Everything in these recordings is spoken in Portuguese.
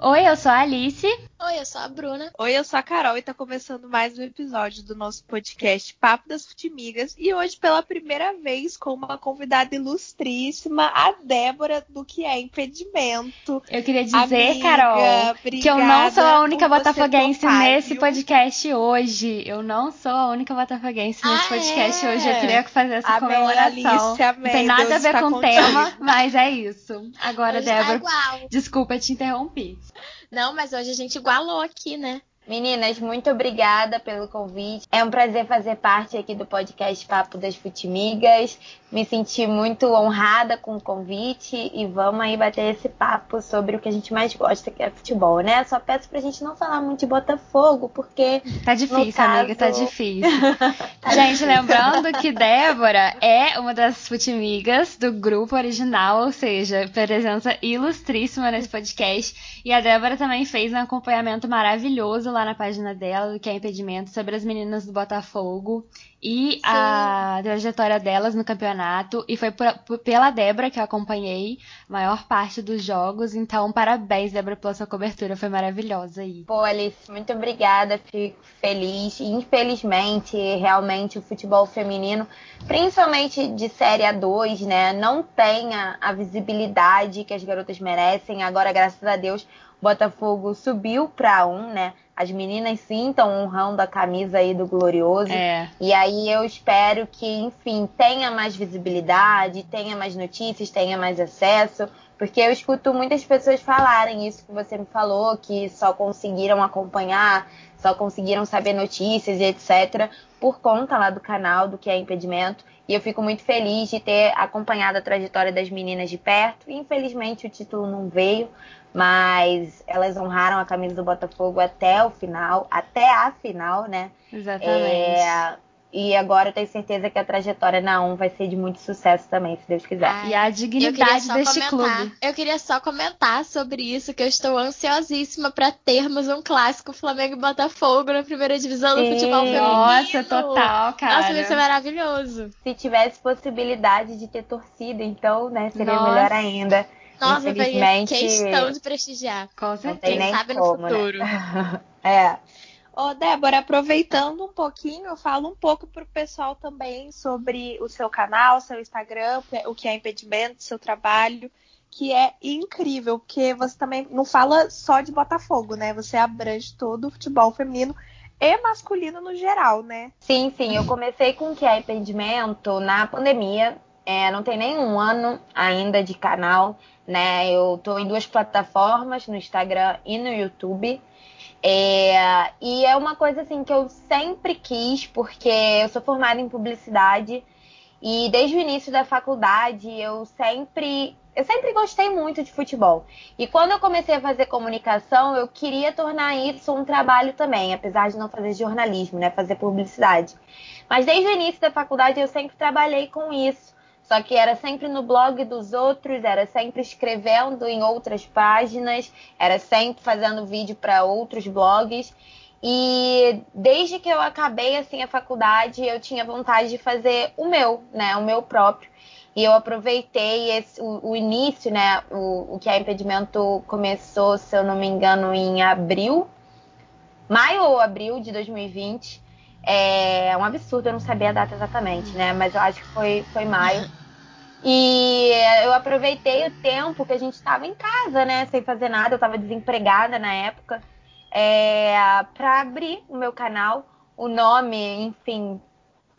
Oi, eu sou a Alice. Oi, eu sou a Bruna. Oi, eu sou a Carol e tá começando mais um episódio do nosso podcast Papo das Futimigas. E hoje, pela primeira vez, com uma convidada ilustríssima, a Débora, do que é impedimento. Eu queria dizer, Amiga, Carol, que eu não sou a única botafoguense nesse podcast hoje. Eu não sou a única botafoguense nesse ah, podcast é? hoje. Eu queria fazer essa amém, comemoração. Alice, amém. Não tem nada Deus a ver com o tema, mas é isso. Agora, hoje tá Débora, tá desculpa, te interrompi. Não, mas hoje a gente igualou aqui, né? Meninas, muito obrigada pelo convite. É um prazer fazer parte aqui do podcast Papo das Futimigas. Me senti muito honrada com o convite e vamos aí bater esse papo sobre o que a gente mais gosta, que é futebol, né? Só peço pra gente não falar muito de Botafogo, porque. Tá difícil, caso... amiga, tá difícil. tá gente, difícil. lembrando que Débora é uma das futimigas do grupo original, ou seja, presença ilustríssima nesse podcast. E a Débora também fez um acompanhamento maravilhoso lá na página dela, do que é impedimento, sobre as meninas do Botafogo e Sim. a trajetória delas no campeonato. E foi por, por, pela Débora que eu acompanhei a maior parte dos jogos. Então, parabéns, Débora, pela sua cobertura. Foi maravilhosa aí. Pô, Alice, muito obrigada. Fico feliz. Infelizmente, realmente, o futebol feminino, principalmente de Série A2, né, não tem a, a visibilidade que as garotas merecem. Agora, graças a Deus, o Botafogo subiu para um, né? As meninas estão honrando a camisa aí do Glorioso. É. E aí eu espero que, enfim, tenha mais visibilidade, tenha mais notícias, tenha mais acesso. Porque eu escuto muitas pessoas falarem isso que você me falou, que só conseguiram acompanhar, só conseguiram saber notícias e etc. por conta lá do canal do que é impedimento. E eu fico muito feliz de ter acompanhado a trajetória das meninas de perto. Infelizmente o título não veio, mas elas honraram a camisa do Botafogo até o final, até a final, né? Exatamente. É, e agora eu tenho certeza que a trajetória na 1 vai ser de muito sucesso também, se Deus quiser. e a dignidade deste comentar, clube. Eu queria só comentar sobre isso, que eu estou ansiosíssima para termos um clássico Flamengo e Botafogo na primeira divisão do futebol feminino. Nossa, total, cara. Nossa, vai ser maravilhoso. Se tivesse possibilidade de ter torcida, então, né, seria Nossa. melhor ainda. Nossa, Infelizmente, questão de prestigiar. Com certeza. Quem sabe como, no futuro. Né? é. Ô, Débora, aproveitando um pouquinho, fala um pouco para o pessoal também sobre o seu canal, seu Instagram, o que é impedimento, seu trabalho, que é incrível, porque você também não fala só de Botafogo, né? Você abrange todo o futebol feminino e masculino no geral, né? Sim, sim. Eu comecei com o que é impedimento na pandemia. É, não tem nem um ano ainda de canal, né? Eu tô em duas plataformas, no Instagram e no YouTube. É, e é uma coisa assim que eu sempre quis, porque eu sou formada em publicidade e desde o início da faculdade eu sempre eu sempre gostei muito de futebol. E quando eu comecei a fazer comunicação, eu queria tornar isso um trabalho também, apesar de não fazer jornalismo, né, fazer publicidade. Mas desde o início da faculdade eu sempre trabalhei com isso. Só que era sempre no blog dos outros, era sempre escrevendo em outras páginas, era sempre fazendo vídeo para outros blogs. E desde que eu acabei assim a faculdade, eu tinha vontade de fazer o meu, né, o meu próprio. E eu aproveitei esse, o, o, início, né, o, o que é impedimento começou, se eu não me engano, em abril, maio ou abril de 2020. É um absurdo, eu não sabia a data exatamente, né? Mas eu acho que foi, foi maio. E eu aproveitei o tempo que a gente estava em casa, né? Sem fazer nada, eu estava desempregada na época, é, para abrir o meu canal. O nome, enfim,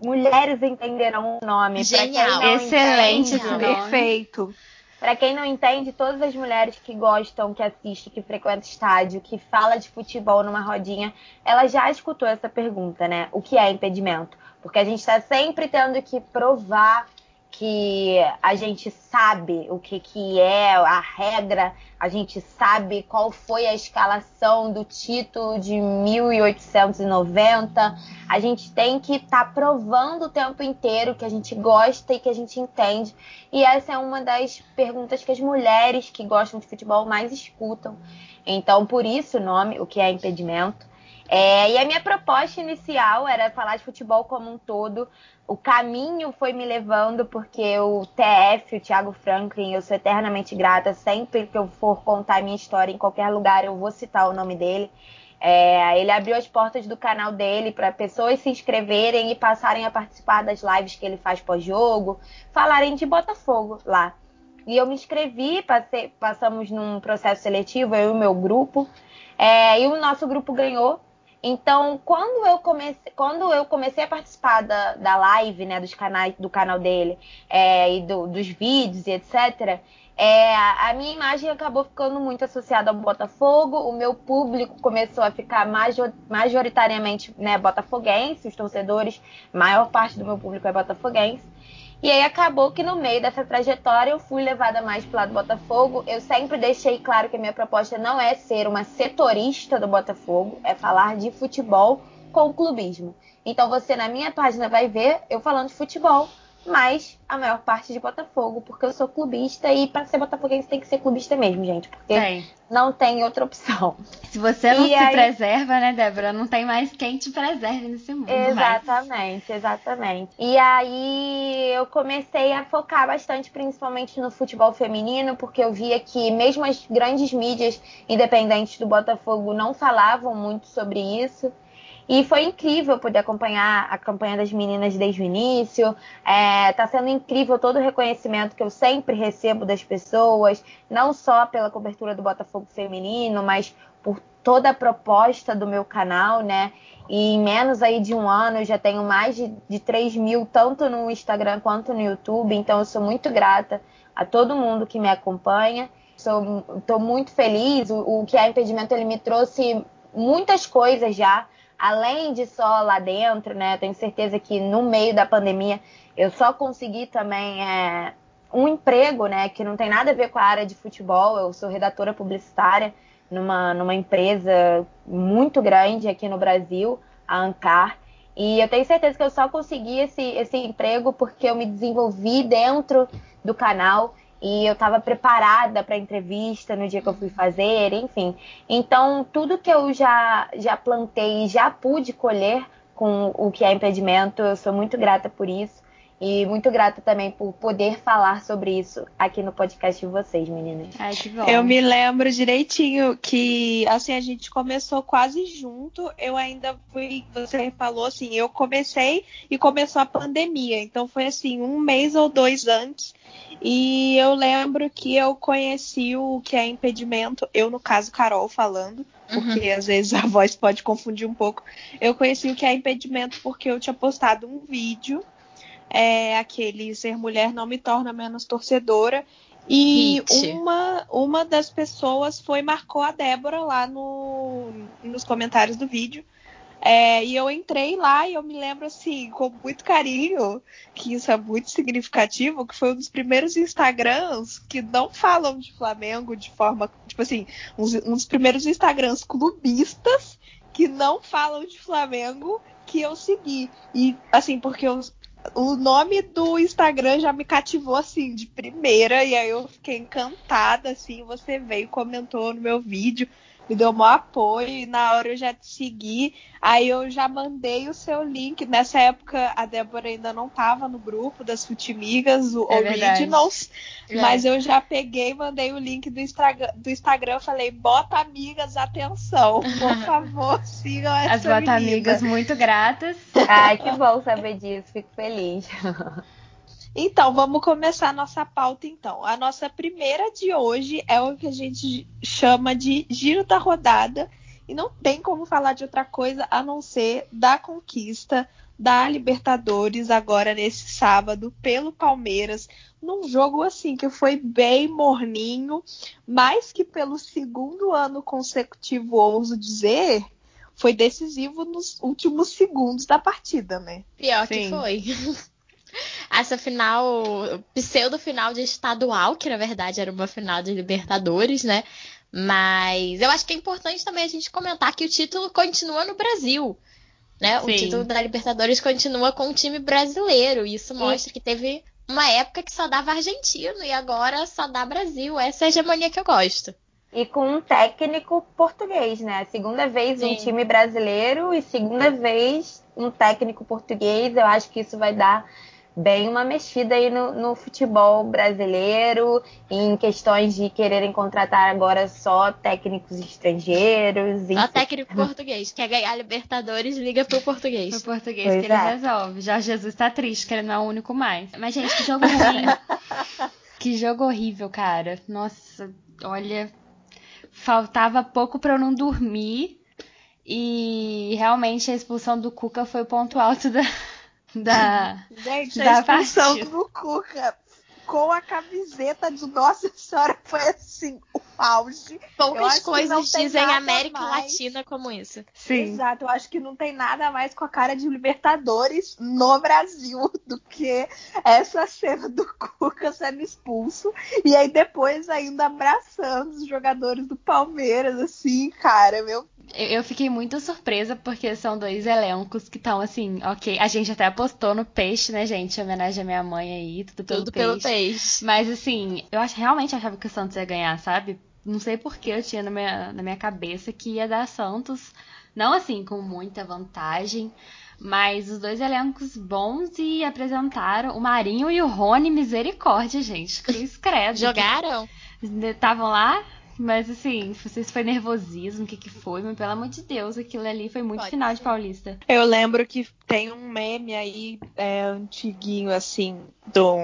mulheres entenderão o nome. Genial, excelente, entende, perfeito. Para quem não entende, todas as mulheres que gostam, que assistem, que frequentam estádio, que fala de futebol numa rodinha, ela já escutou essa pergunta, né? O que é impedimento? Porque a gente está sempre tendo que provar que a gente sabe o que, que é a regra, a gente sabe qual foi a escalação do título de 1890. A gente tem que estar tá provando o tempo inteiro que a gente gosta e que a gente entende. E essa é uma das perguntas que as mulheres que gostam de futebol mais escutam. Então, por isso o nome, o que é impedimento. É, e a minha proposta inicial era falar de futebol como um todo. O caminho foi me levando, porque o TF, o Thiago Franklin, eu sou eternamente grata. Sempre que eu for contar minha história em qualquer lugar, eu vou citar o nome dele. É, ele abriu as portas do canal dele para pessoas se inscreverem e passarem a participar das lives que ele faz pós-jogo, falarem de Botafogo lá. E eu me inscrevi, passei, passamos num processo seletivo, eu e o meu grupo, é, e o nosso grupo ganhou. Então, quando eu comecei, quando eu comecei a participar da, da live, né, dos canais, do canal dele é, e do, dos vídeos e etc., é, a minha imagem acabou ficando muito associada ao Botafogo, o meu público começou a ficar major, majoritariamente né, botafoguense, os torcedores, maior parte do meu público é botafoguense. E aí acabou que no meio dessa trajetória eu fui levada mais para o lado do Botafogo. Eu sempre deixei claro que a minha proposta não é ser uma setorista do Botafogo, é falar de futebol com clubismo. Então você na minha página vai ver eu falando de futebol, mas a maior parte de Botafogo, porque eu sou clubista e para ser botafoguense tem que ser clubista mesmo, gente, porque tem. não tem outra opção. Se você não e se aí... preserva, né, Débora, não tem mais quem te preserve nesse mundo. Exatamente, mais. exatamente. E aí eu comecei a focar bastante, principalmente no futebol feminino, porque eu via que mesmo as grandes mídias independentes do Botafogo não falavam muito sobre isso. E foi incrível poder acompanhar a campanha das meninas desde o início. É, tá sendo incrível todo o reconhecimento que eu sempre recebo das pessoas, não só pela cobertura do Botafogo Feminino, mas por toda a proposta do meu canal, né? E em menos aí de um ano eu já tenho mais de, de 3 mil, tanto no Instagram quanto no YouTube. Então eu sou muito grata a todo mundo que me acompanha. Estou muito feliz. O, o que é impedimento ele me trouxe muitas coisas já além de só lá dentro, né? Tenho certeza que no meio da pandemia eu só consegui também é, um emprego, né? Que não tem nada a ver com a área de futebol. Eu sou redatora publicitária numa, numa empresa muito grande aqui no Brasil, a Ancar. E eu tenho certeza que eu só consegui esse, esse emprego porque eu me desenvolvi dentro do canal e eu estava preparada para a entrevista no dia que eu fui fazer, enfim. Então, tudo que eu já, já plantei e já pude colher com o que é impedimento, eu sou muito grata por isso. E muito grata também por poder falar sobre isso aqui no podcast de vocês, meninas. Ai, que bom. Eu me lembro direitinho que, assim, a gente começou quase junto. Eu ainda fui, você falou assim, eu comecei e começou a pandemia. Então foi assim, um mês ou dois antes. E eu lembro que eu conheci o que é impedimento, eu, no caso, Carol falando, porque uhum. às vezes a voz pode confundir um pouco. Eu conheci o que é impedimento porque eu tinha postado um vídeo é aquele ser mulher não me torna menos torcedora. E uma, uma das pessoas foi marcou a Débora lá no, nos comentários do vídeo. É, e eu entrei lá e eu me lembro assim, com muito carinho, que isso é muito significativo, que foi um dos primeiros Instagrams que não falam de Flamengo de forma, tipo assim, um, um dos primeiros Instagrams clubistas que não falam de Flamengo que eu segui. E assim, porque eu o nome do Instagram já me cativou assim de primeira e aí eu fiquei encantada assim, você veio comentou no meu vídeo me deu um apoio e na hora eu já te segui. Aí eu já mandei o seu link. Nessa época a Débora ainda não estava no grupo das Futimigas, o é Originals, é. mas eu já peguei, mandei o link do Instagram, do Instagram, falei: "Bota amigas, atenção, por favor, sigam essa As bota amigas muito gratas. Ai, que bom saber disso, fico feliz. Então, vamos começar a nossa pauta então. A nossa primeira de hoje é o que a gente chama de giro da rodada. E não tem como falar de outra coisa a não ser da conquista da Libertadores agora nesse sábado pelo Palmeiras, num jogo assim que foi bem morninho, mais que pelo segundo ano consecutivo, ouso dizer, foi decisivo nos últimos segundos da partida, né? Pior Sim. que foi. essa final, pseudo final de estadual, que na verdade era uma final de Libertadores, né? Mas eu acho que é importante também a gente comentar que o título continua no Brasil. Né? O título da Libertadores continua com o time brasileiro. E isso mostra que teve uma época que só dava argentino e agora só dá Brasil. Essa é a hegemonia que eu gosto. e com um técnico português, né? Segunda vez Sim. um time brasileiro e segunda vez um técnico português. Eu acho que isso vai dar bem uma mexida aí no, no, futebol brasileiro, em questões de quererem contratar agora só técnicos estrangeiros. Só técnico português. Quer ganhar Libertadores, liga pro português. Pro português pois que é. ele resolve. Jorge Jesus tá triste, que ele não é o único mais. Mas, gente, que jogo ruim. que jogo horrível, cara. Nossa, olha. Faltava pouco para eu não dormir. E realmente a expulsão do Cuca foi o ponto alto da, da, Gente, da a expulsão partida. do Cuca com a camiseta de Nossa Senhora foi assim, auge. Poucas coisas dizem América mais. Latina como isso. Sim. Exato, eu acho que não tem nada mais com a cara de Libertadores no Brasil do que essa cena do Cuca sendo expulso. E aí depois ainda abraçando os jogadores do Palmeiras, assim, cara, meu eu fiquei muito surpresa porque são dois elencos que estão assim, ok. A gente até apostou no peixe, né, gente? Em homenagem à minha mãe aí, tudo pelo tudo peixe. Pelo peixe. Mas assim, eu realmente achava que o Santos ia ganhar, sabe? Não sei porque eu tinha na minha, na minha cabeça que ia dar Santos. Não assim, com muita vantagem. Mas os dois elencos bons e apresentaram o Marinho e o Rony, misericórdia, gente. Cruz credo. Jogaram? Estavam lá mas assim, não sei se foi nervosismo, o que que foi, mas pelo amor de Deus, aquilo ali foi muito Pode final ser. de Paulista. Eu lembro que tem um meme aí, é, antiguinho, assim, do,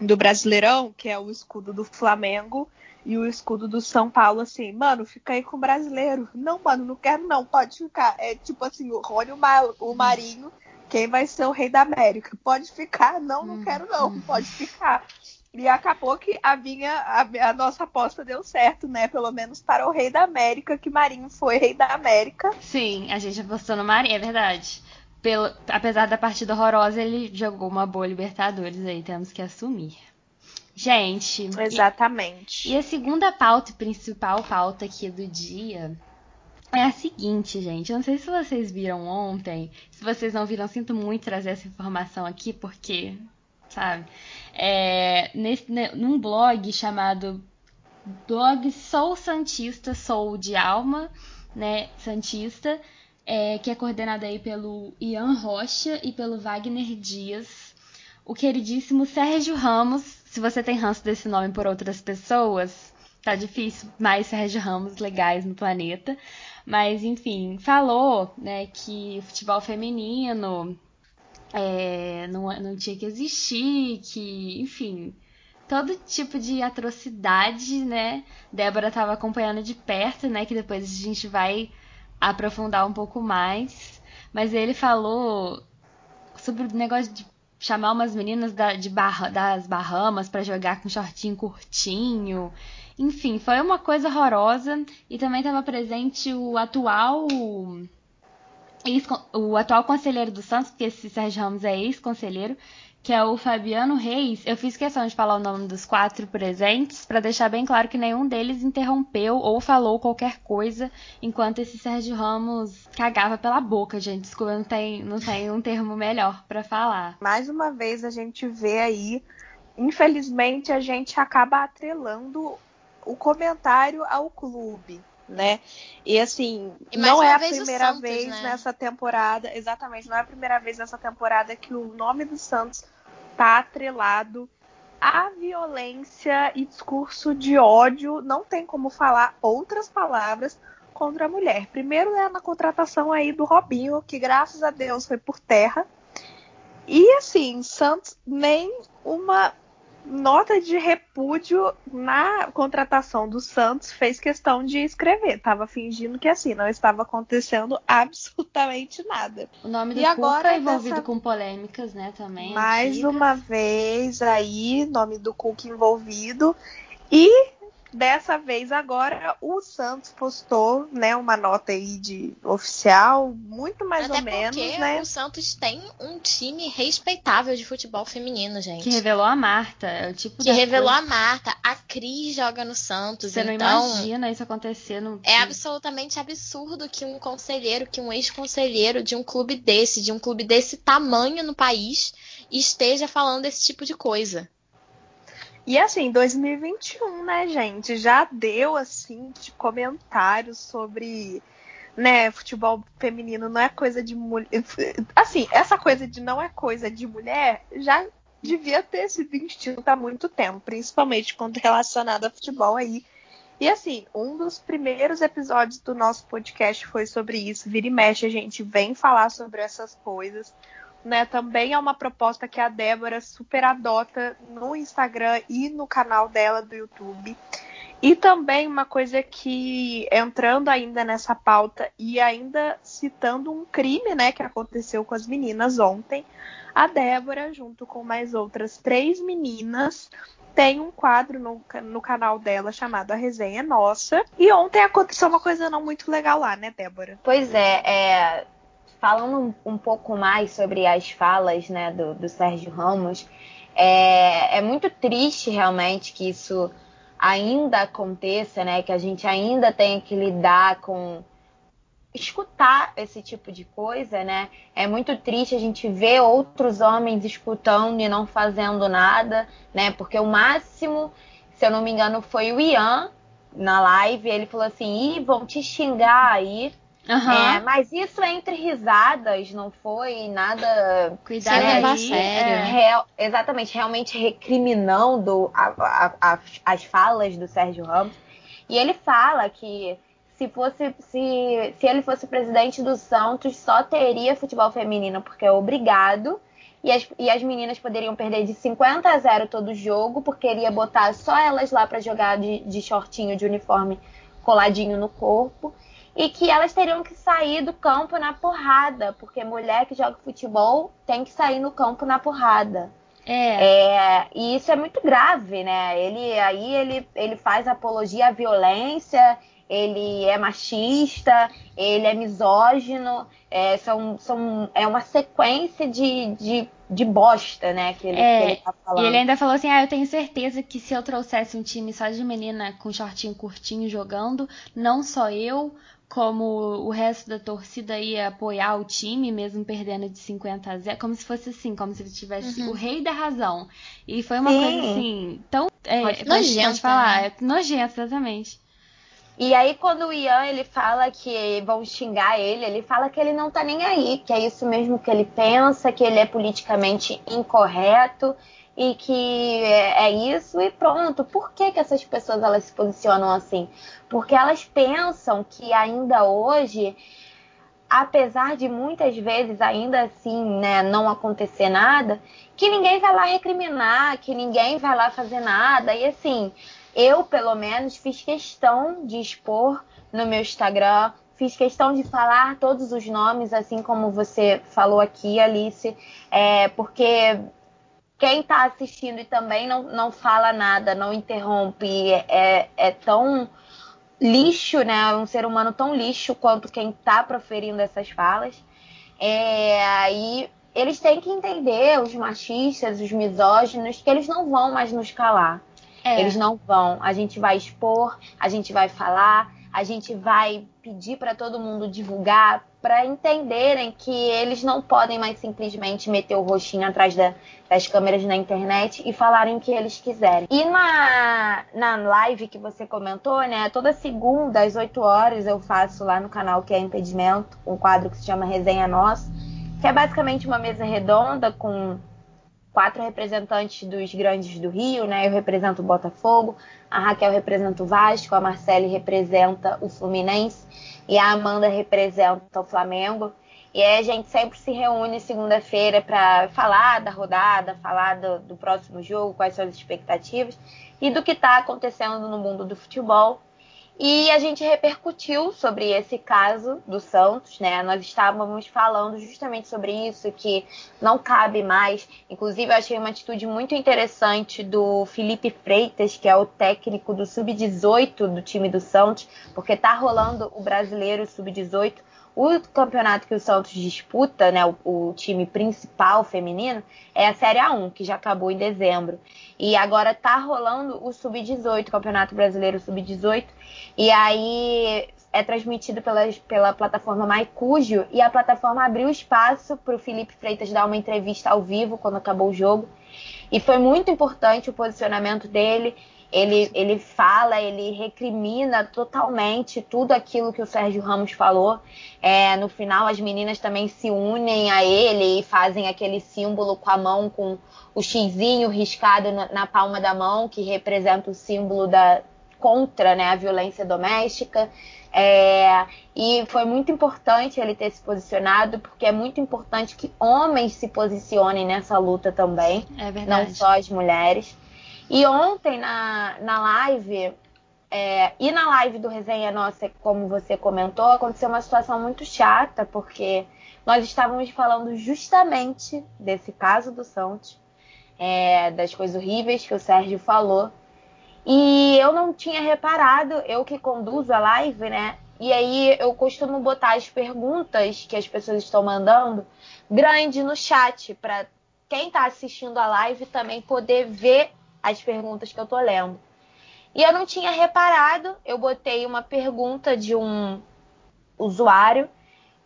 do Brasileirão, que é o escudo do Flamengo e o escudo do São Paulo, assim, mano, fica aí com o brasileiro. Não, mano, não quero não, pode ficar. É tipo assim, o Rony, o, Mar, o Marinho, quem vai ser o rei da América? Pode ficar? Não, não quero não, uhum. pode ficar. E acabou que a minha, a, a, nossa aposta deu certo, né? Pelo menos para o Rei da América, que Marinho foi Rei da América. Sim, a gente apostou no Marinho, é verdade. Pelo, apesar da partida horrorosa, ele jogou uma boa Libertadores aí, temos que assumir. Gente. Exatamente. E, e a segunda pauta, principal pauta aqui do dia, é a seguinte, gente. Eu não sei se vocês viram ontem. Se vocês não viram, sinto muito trazer essa informação aqui, porque sabe? É, nesse, né, num blog chamado blog Sou Santista, sou de alma, né, Santista, é, que é coordenado aí pelo Ian Rocha e pelo Wagner Dias. O queridíssimo Sérgio Ramos, se você tem ranço desse nome por outras pessoas, tá difícil mais Sérgio Ramos legais no planeta. Mas, enfim, falou né, que o futebol feminino é, não, não tinha que existir, que, enfim, todo tipo de atrocidade, né? Débora estava acompanhando de perto, né? Que depois a gente vai aprofundar um pouco mais. Mas ele falou sobre o negócio de chamar umas meninas da, de barra, das Bahamas para jogar com shortinho curtinho. Enfim, foi uma coisa horrorosa. E também estava presente o atual o atual conselheiro do Santos, porque esse Sérgio Ramos é ex-conselheiro, que é o Fabiano Reis. Eu fiz questão de falar o nome dos quatro presentes para deixar bem claro que nenhum deles interrompeu ou falou qualquer coisa enquanto esse Sérgio Ramos cagava pela boca, gente. Desculpa, não tem, não tem um termo melhor para falar. Mais uma vez a gente vê aí, infelizmente a gente acaba atrelando o comentário ao clube né? E assim, e não é a primeira Santos, vez né? nessa temporada, exatamente, não é a primeira vez nessa temporada que o nome do Santos tá atrelado à violência e discurso de ódio, não tem como falar outras palavras contra a mulher. Primeiro é na contratação aí do Robinho, que graças a Deus foi por terra. E assim, Santos nem uma nota de repúdio na contratação do Santos fez questão de escrever. Tava fingindo que assim, não estava acontecendo absolutamente nada. O nome do e agora é envolvido dessa... com polêmicas, né, também. Mais antiga. uma vez aí, nome do Cook envolvido. E Dessa vez agora o Santos postou, né, uma nota aí de oficial, muito mais Até ou menos, né? O Santos tem um time respeitável de futebol feminino, gente. Que revelou a Marta, é o tipo Que revelou coisa... a Marta, a Cris joga no Santos, Você então não imagina isso acontecer no É absolutamente absurdo que um conselheiro, que um ex-conselheiro de um clube desse, de um clube desse tamanho no país, esteja falando esse tipo de coisa. E assim, 2021, né, gente? Já deu assim de comentários sobre, né, futebol feminino não é coisa de mulher. Assim, essa coisa de não é coisa de mulher já devia ter sido instinto há muito tempo, principalmente quando relacionado a futebol aí. E assim, um dos primeiros episódios do nosso podcast foi sobre isso. Vira e mexe, a gente vem falar sobre essas coisas. Né, também é uma proposta que a Débora super adota no Instagram e no canal dela do YouTube. E também uma coisa que, entrando ainda nessa pauta e ainda citando um crime né, que aconteceu com as meninas ontem, a Débora, junto com mais outras três meninas, tem um quadro no, no canal dela chamado A Resenha Nossa. E ontem aconteceu uma coisa não muito legal lá, né, Débora? Pois é, é falando um, pouco mais sobre as falas né, do, do Sérgio Ramos, é, é muito triste realmente que isso ainda aconteça, né? Que a gente ainda tenha que lidar com escutar esse tipo de coisa, né? É muito triste a gente ver outros homens escutando e não fazendo nada, né? Porque o máximo, se eu não me engano, foi o Ian na live. Ele falou assim: Ih, vão te xingar aí. Uhum. É, mas isso é entre risadas, não foi nada. Cuidado né, levar sério. É, real, exatamente, realmente recriminando a, a, a, as falas do Sérgio Ramos. E ele fala que se fosse se, se ele fosse presidente do Santos, só teria futebol feminino, porque é obrigado. E as, e as meninas poderiam perder de 50 a 0 todo jogo, porque ele ia botar só elas lá para jogar de, de shortinho, de uniforme coladinho no corpo. E que elas teriam que sair do campo na porrada, porque mulher que joga futebol tem que sair no campo na porrada. É. é. e isso é muito grave, né? Ele aí ele, ele faz apologia à violência ele é machista, ele é misógino, é, são, são, é uma sequência de, de, de bosta, né, que ele, é, que ele tá falando. E ele ainda falou assim, ah, eu tenho certeza que se eu trouxesse um time só de menina com shortinho curtinho jogando, não só eu, como o resto da torcida ia apoiar o time, mesmo perdendo de 50 a 0, como se fosse assim, como se ele tivesse uhum. o rei da razão. E foi uma Sim. coisa assim, tão... É, pode, nojenta, pode falar, né? é nojento, exatamente. E aí, quando o Ian ele fala que vão xingar ele, ele fala que ele não tá nem aí, que é isso mesmo que ele pensa, que ele é politicamente incorreto e que é, é isso e pronto. Por que, que essas pessoas elas se posicionam assim? Porque elas pensam que ainda hoje, apesar de muitas vezes ainda assim né, não acontecer nada, que ninguém vai lá recriminar, que ninguém vai lá fazer nada. E assim, eu, pelo menos, fiz questão de expor no meu Instagram, fiz questão de falar todos os nomes, assim como você falou aqui, Alice, é, porque quem está assistindo e também não, não fala nada, não interrompe, é, é tão lixo, né? Um ser humano tão lixo quanto quem está proferindo essas falas. É, aí eles têm que entender, os machistas, os misóginos, que eles não vão mais nos calar. É. Eles não vão. A gente vai expor, a gente vai falar, a gente vai pedir para todo mundo divulgar, para entenderem que eles não podem mais simplesmente meter o rostinho atrás da, das câmeras na internet e falarem o que eles quiserem. E na, na live que você comentou, né? Toda segunda às 8 horas eu faço lá no canal que é Impedimento, um quadro que se chama Resenha Nossa, que é basicamente uma mesa redonda com quatro representantes dos grandes do Rio, né? Eu represento o Botafogo, a Raquel representa o Vasco, a Marcele representa o Fluminense e a Amanda representa o Flamengo. E aí a gente sempre se reúne segunda-feira para falar da rodada, falar do, do, próximo jogo, quais são as expectativas e do que está acontecendo no mundo do futebol. E a gente repercutiu sobre esse caso do Santos, né? Nós estávamos falando justamente sobre isso, que não cabe mais. Inclusive, eu achei uma atitude muito interessante do Felipe Freitas, que é o técnico do Sub-18 do time do Santos, porque tá rolando o brasileiro Sub-18. O campeonato que o Santos disputa, né, o, o, time principal feminino, é a Série A1, que já acabou em dezembro. E agora tá rolando o Sub-18, Campeonato Brasileiro Sub-18. E aí é transmitido pela, pela plataforma MyCujo e a plataforma abriu espaço para o Felipe Freitas dar uma entrevista ao vivo quando acabou o jogo. E foi muito importante o posicionamento dele. Ele, ele fala, ele recrimina totalmente tudo aquilo que o Sérgio Ramos falou. É, no final, as meninas também se unem a ele e fazem aquele símbolo com a mão, com o xizinho riscado na, na palma da mão, que representa o símbolo da contra né, a violência doméstica. É, e foi muito importante ele ter se posicionado, porque é muito importante que homens se posicionem nessa luta também, é não só as mulheres. E ontem na, na live, é, e na live do Resenha Nossa, como você comentou, aconteceu uma situação muito chata, porque nós estávamos falando justamente desse caso do Santos, é, das coisas horríveis que o Sérgio falou. E eu não tinha reparado, eu que conduzo a live, né? E aí eu costumo botar as perguntas que as pessoas estão mandando grande no chat, para quem está assistindo a live também poder ver as perguntas que eu tô lendo. E eu não tinha reparado, eu botei uma pergunta de um usuário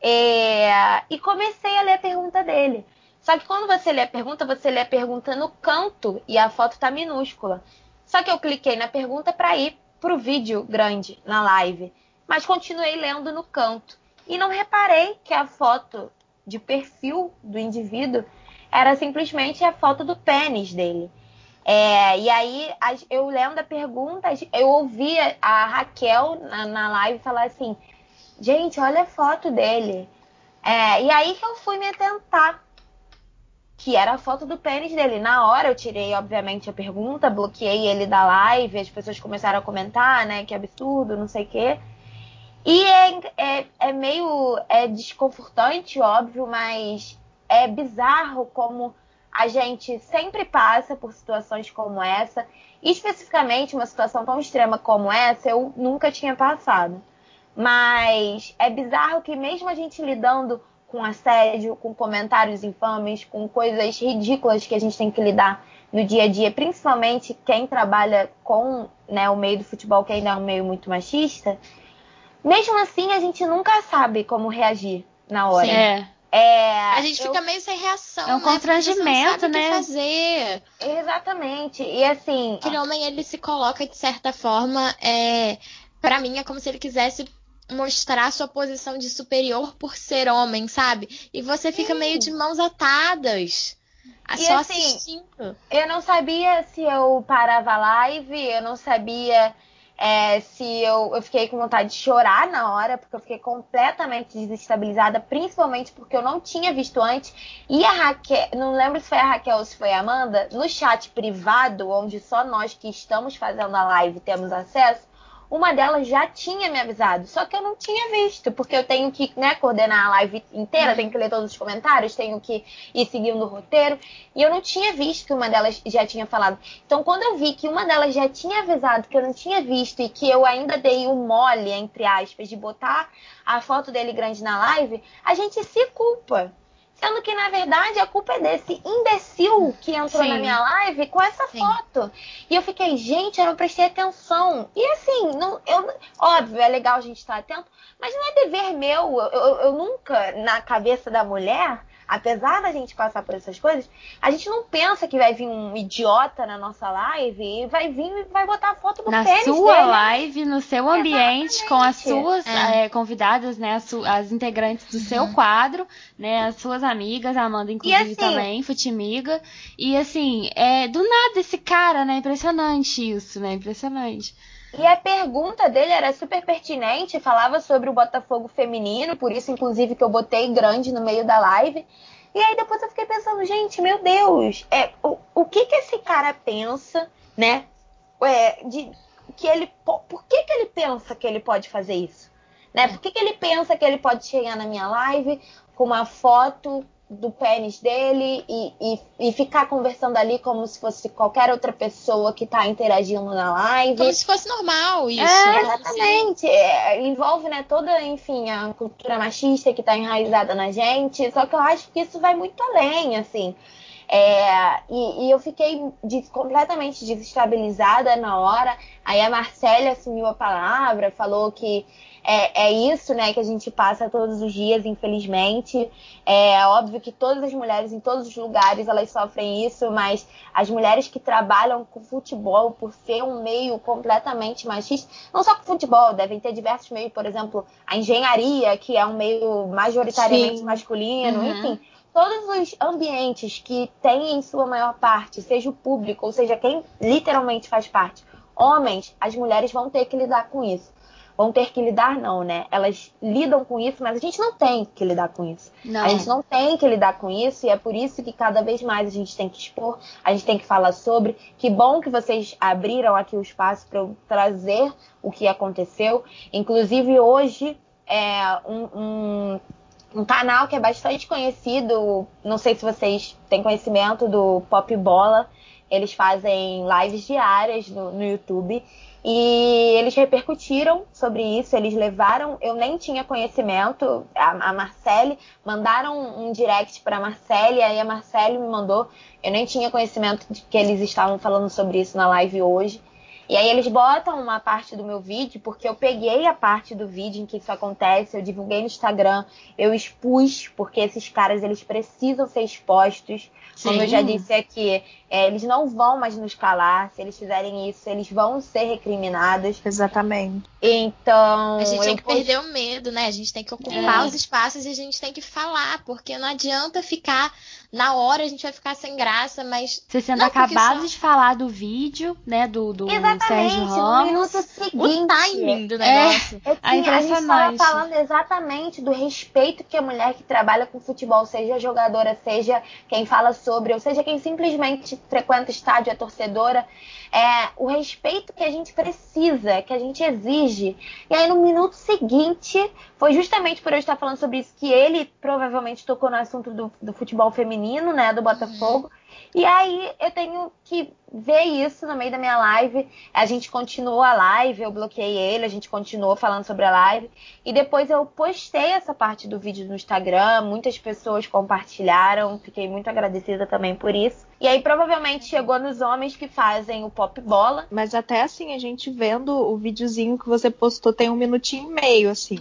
é, e comecei a ler a pergunta dele. Só que quando você lê a pergunta, você lê a pergunta no canto e a foto tá minúscula. Só que eu cliquei na pergunta para ir pro vídeo grande na live, mas continuei lendo no canto e não reparei que a foto de perfil do indivíduo era simplesmente a foto do pênis dele. É, e aí eu lendo a pergunta, eu ouvi a Raquel na, na live falar assim, gente, olha a foto dele. É, e aí que eu fui me atentar, que era a foto do pênis dele. Na hora eu tirei, obviamente, a pergunta, bloqueei ele da live, as pessoas começaram a comentar, né, que absurdo, não sei o quê. E é, é, é meio é desconfortante, óbvio, mas é bizarro como a gente sempre passa por situações como essa. Especificamente, uma situação tão extrema como essa, eu nunca tinha passado. Mas é bizarro que, mesmo a gente lidando com assédio, com comentários infames, com coisas ridículas que a gente tem que lidar no dia a dia, principalmente quem trabalha com né, o meio do futebol, que ainda é um meio muito machista, mesmo assim a gente nunca sabe como reagir na hora. Sim, é. É, a gente eu... fica meio sem reação, é um né? constrangimento, né? fazer. Exatamente. E assim. Aquele homem ele se coloca de certa forma, é, para mim é como se ele quisesse mostrar sua posição de superior por ser homem, sabe? E você fica Sim. meio de mãos atadas. E só assim, assistindo. Eu não sabia se eu parava a live, eu não sabia é, se eu, eu fiquei com vontade de chorar na hora, porque eu fiquei completamente desestabilizada, principalmente porque eu não tinha visto antes. E a Raquel, não lembro se foi a Raquel ou se foi a Amanda, no chat privado, onde só nós que estamos fazendo a live temos acesso, uma delas já tinha me avisado, só que eu não tinha visto, porque eu tenho que né, coordenar a live inteira, tenho que ler todos os comentários, tenho que ir seguindo o roteiro, e eu não tinha visto que uma delas já tinha falado. Então, quando eu vi que uma delas já tinha avisado que eu não tinha visto e que eu ainda dei o um mole, entre aspas, de botar a foto dele grande na live, a gente se culpa. Sendo que, na verdade, a culpa é desse imbecil que entrou Sim. na minha live com essa Sim. foto. E eu fiquei, gente, eu não prestei atenção. E assim, não, eu, óbvio, é legal a gente estar atento, mas não é dever meu. Eu, eu, eu nunca, na cabeça da mulher, apesar da gente passar por essas coisas, a gente não pensa que vai vir um idiota na nossa live e vai vir e vai botar a foto do na pênis sua dele. live, no seu ambiente, Exatamente. com as suas é. É, convidadas, né, as, as, integrantes do uhum. seu quadro, né, as suas amigas, a Amanda inclusive assim, também, Futimiga. E assim, é do nada esse cara, né, impressionante isso, né, impressionante. E a pergunta dele era super pertinente, falava sobre o Botafogo feminino, por isso, inclusive, que eu botei grande no meio da live. E aí depois eu fiquei pensando, gente, meu Deus, é, o, o que que esse cara pensa, né? É, de, que ele, por que, que ele pensa que ele pode fazer isso? Né? Por que, que ele pensa que ele pode chegar na minha live com uma foto do pênis dele e, e, e, ficar conversando ali como se fosse qualquer outra pessoa que está interagindo na live. Como se fosse normal isso. É, exatamente. É, envolve, né, toda, enfim, a cultura machista que está enraizada na gente. Só que eu acho que isso vai muito além, assim. É, e, e, eu fiquei de, completamente desestabilizada na hora. Aí a Marcela assumiu a palavra, falou que é, é, isso, né, que a gente passa todos os dias, infelizmente. É óbvio que todas as mulheres em todos os lugares elas sofrem isso, mas as mulheres que trabalham com futebol, por ser um meio completamente machista, não só com futebol, devem ter diversos meios, por exemplo, a engenharia, que é um meio majoritariamente Sim. masculino, uhum. enfim todos os ambientes que têm em sua maior parte, seja o público, ou seja, quem literalmente faz parte, homens, as mulheres vão ter que lidar com isso vão ter que lidar, não, né? Elas lidam com isso, mas a gente não tem que lidar com isso. Não. A gente não tem que lidar com isso e é por isso que cada vez mais a gente tem que expor, a gente tem que falar sobre. Que bom que vocês abriram aqui o espaço para eu trazer o que aconteceu. Inclusive, hoje, é um, um um canal que é bastante conhecido, não sei se vocês têm conhecimento do Pop Bola. Eles fazem lives diárias no, no YouTube e eles repercutiram sobre isso, eles levaram, eu nem tinha conhecimento, a, a Marcele, mandaram um direct para Marcele, aí a Marcele me mandou, eu nem tinha conhecimento de que eles estavam falando sobre isso na live hoje. E aí eles botam uma parte do meu vídeo, porque eu peguei a parte do vídeo em que isso acontece, eu divulguei no Instagram, eu expus, porque esses caras eles precisam ser expostos. Sim. Como eu já disse aqui, é, eles não vão mais nos calar. Se eles fizerem isso, eles vão ser recriminados. Exatamente. Então. A gente tem que perder o medo, né? A gente tem que ocupar é. os espaços e a gente tem que falar, porque não adianta ficar. Na hora a gente vai ficar sem graça, mas. Você sendo acabado só... de falar do vídeo, né? Do, do Exatamente, Sérgio Ramos. No minuto seguinte. O timing do negócio. É, é que a gente estava falando exatamente do respeito que a mulher que trabalha com futebol, seja jogadora, seja quem fala sobre, ou seja quem simplesmente frequenta estádio, é torcedora, é o respeito que a gente precisa, que a gente exige. E aí, no minuto seguinte, foi justamente por eu estar falando sobre isso que ele provavelmente tocou no assunto do, do futebol feminino, né, do Botafogo. Uhum. E aí eu tenho que ver isso no meio da minha live. A gente continuou a live, eu bloqueei ele, a gente continuou falando sobre a live. E depois eu postei essa parte do vídeo no Instagram, muitas pessoas compartilharam, fiquei muito agradecida também por isso. E aí provavelmente chegou nos homens que fazem o pop bola. Mas até assim, a gente vendo o videozinho que você postou tem um minutinho e meio, assim.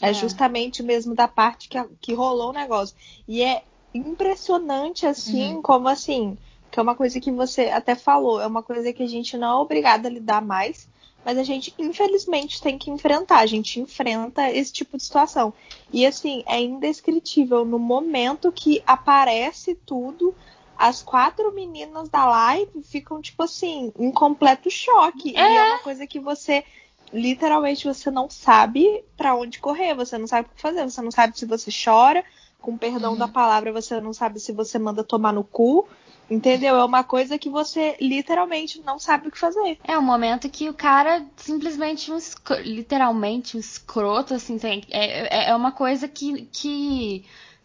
É, é justamente mesmo da parte que, que rolou o negócio. E é impressionante, assim, uhum. como assim, que é uma coisa que você até falou, é uma coisa que a gente não é obrigada a lidar mais, mas a gente, infelizmente, tem que enfrentar. A gente enfrenta esse tipo de situação. E, assim, é indescritível. No momento que aparece tudo, as quatro meninas da live ficam, tipo assim, em completo choque. É. E é uma coisa que você, literalmente, você não sabe para onde correr. Você não sabe o que fazer. Você não sabe se você chora, com perdão uhum. da palavra, você não sabe se você manda tomar no cu. Entendeu? É uma coisa que você literalmente não sabe o que fazer. É um momento que o cara simplesmente um literalmente um escroto, assim, é, é, é uma coisa que, que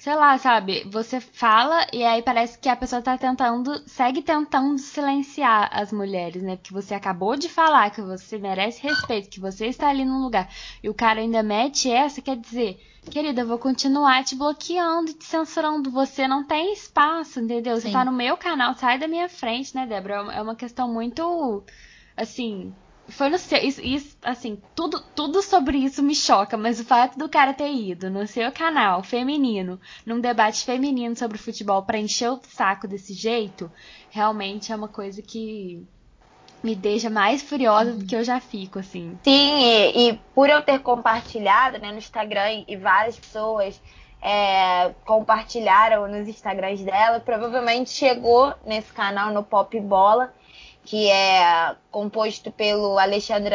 sei lá, sabe? Você fala e aí parece que a pessoa tá tentando, segue tentando silenciar as mulheres, né? Porque você acabou de falar que você merece respeito, que você está ali num lugar e o cara ainda mete essa, quer dizer, querida, eu vou continuar te bloqueando e te censurando. Você não tem espaço, entendeu? Você Sim. tá no meu canal, sai da minha frente, né, Débora? É uma questão muito, assim, foi no seu. Isso, isso, assim, tudo, tudo sobre isso me choca, mas o fato do cara ter ido no seu canal feminino, num debate feminino sobre futebol, pra encher o saco desse jeito, realmente é uma coisa que me deixa mais furiosa do que eu já fico, assim. Sim, e, e por eu ter compartilhado né, no Instagram e várias pessoas é, compartilharam nos Instagrams dela, provavelmente chegou nesse canal no Pop Bola que é composto pelo Alexandre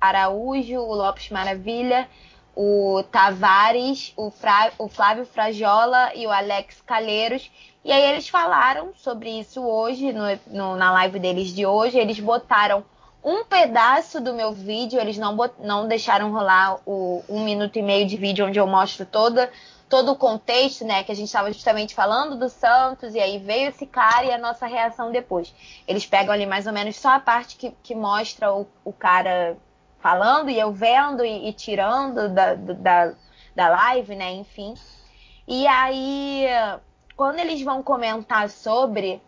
Araújo, o Lopes Maravilha, o Tavares, o, Fra, o Flávio Frajola e o Alex Calheiros. E aí eles falaram sobre isso hoje, no, no, na live deles de hoje. Eles botaram um pedaço do meu vídeo, eles não, bot, não deixaram rolar o um minuto e meio de vídeo onde eu mostro toda todo o contexto, né, que a gente estava justamente falando do Santos, e aí veio esse cara e a nossa reação depois. Eles pegam ali mais ou menos só a parte que, que mostra o, o cara falando e eu vendo e, e tirando da, da, da live, né, enfim. E aí, quando eles vão comentar sobre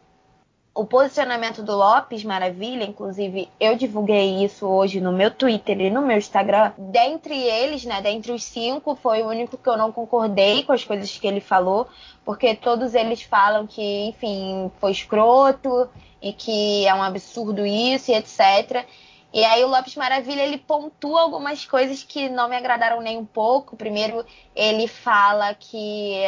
o posicionamento do Lopes Maravilha, inclusive eu divulguei isso hoje no meu Twitter e no meu Instagram. Dentre eles, né, dentre os cinco, foi o único que eu não concordei com as coisas que ele falou, porque todos eles falam que, enfim, foi escroto e que é um absurdo isso e etc. E aí o Lopes Maravilha ele pontua algumas coisas que não me agradaram nem um pouco. Primeiro, ele fala que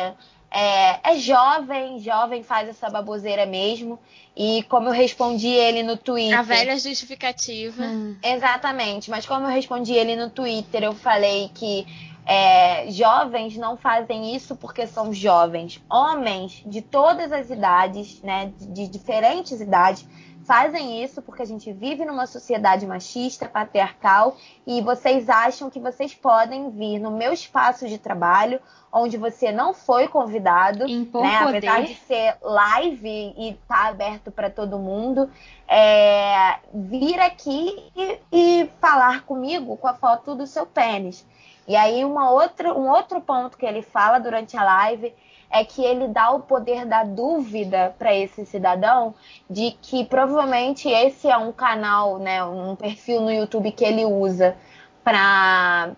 é, é, jovem, jovem faz essa baboseira mesmo. E como eu respondi ele no Twitter. A velha justificativa. Hum. Exatamente, mas como eu respondi ele no Twitter, eu falei que é, jovens não fazem isso porque são jovens. Homens de todas as idades, né, de, de diferentes idades, fazem isso porque a gente vive numa sociedade machista, patriarcal, e vocês acham que vocês podem vir no meu espaço de trabalho, onde você não foi convidado, né? Apesar de ser live e estar tá aberto para todo mundo, é, vir aqui e, e falar comigo com a foto do seu pênis. E aí uma outra, um outro ponto que ele fala durante a live é que ele dá o poder da dúvida para esse cidadão de que provavelmente esse é um canal, né, um perfil no YouTube que ele usa para